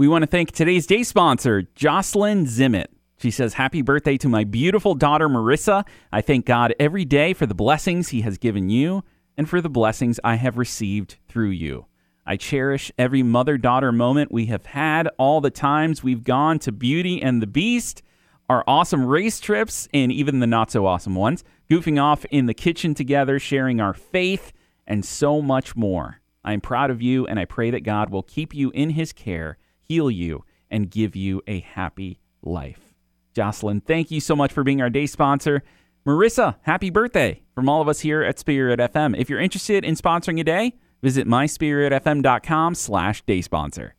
We want to thank today's day sponsor, Jocelyn Zimmet. She says, Happy birthday to my beautiful daughter, Marissa. I thank God every day for the blessings He has given you and for the blessings I have received through you. I cherish every mother daughter moment we have had, all the times we've gone to Beauty and the Beast, our awesome race trips, and even the not so awesome ones, goofing off in the kitchen together, sharing our faith, and so much more. I am proud of you, and I pray that God will keep you in His care, heal you, and give you a happy life. Jocelyn, thank you so much for being our day sponsor. Marissa, happy birthday from all of us here at Spirit FM. If you're interested in sponsoring a day, visit myspiritfm.com slash day sponsor.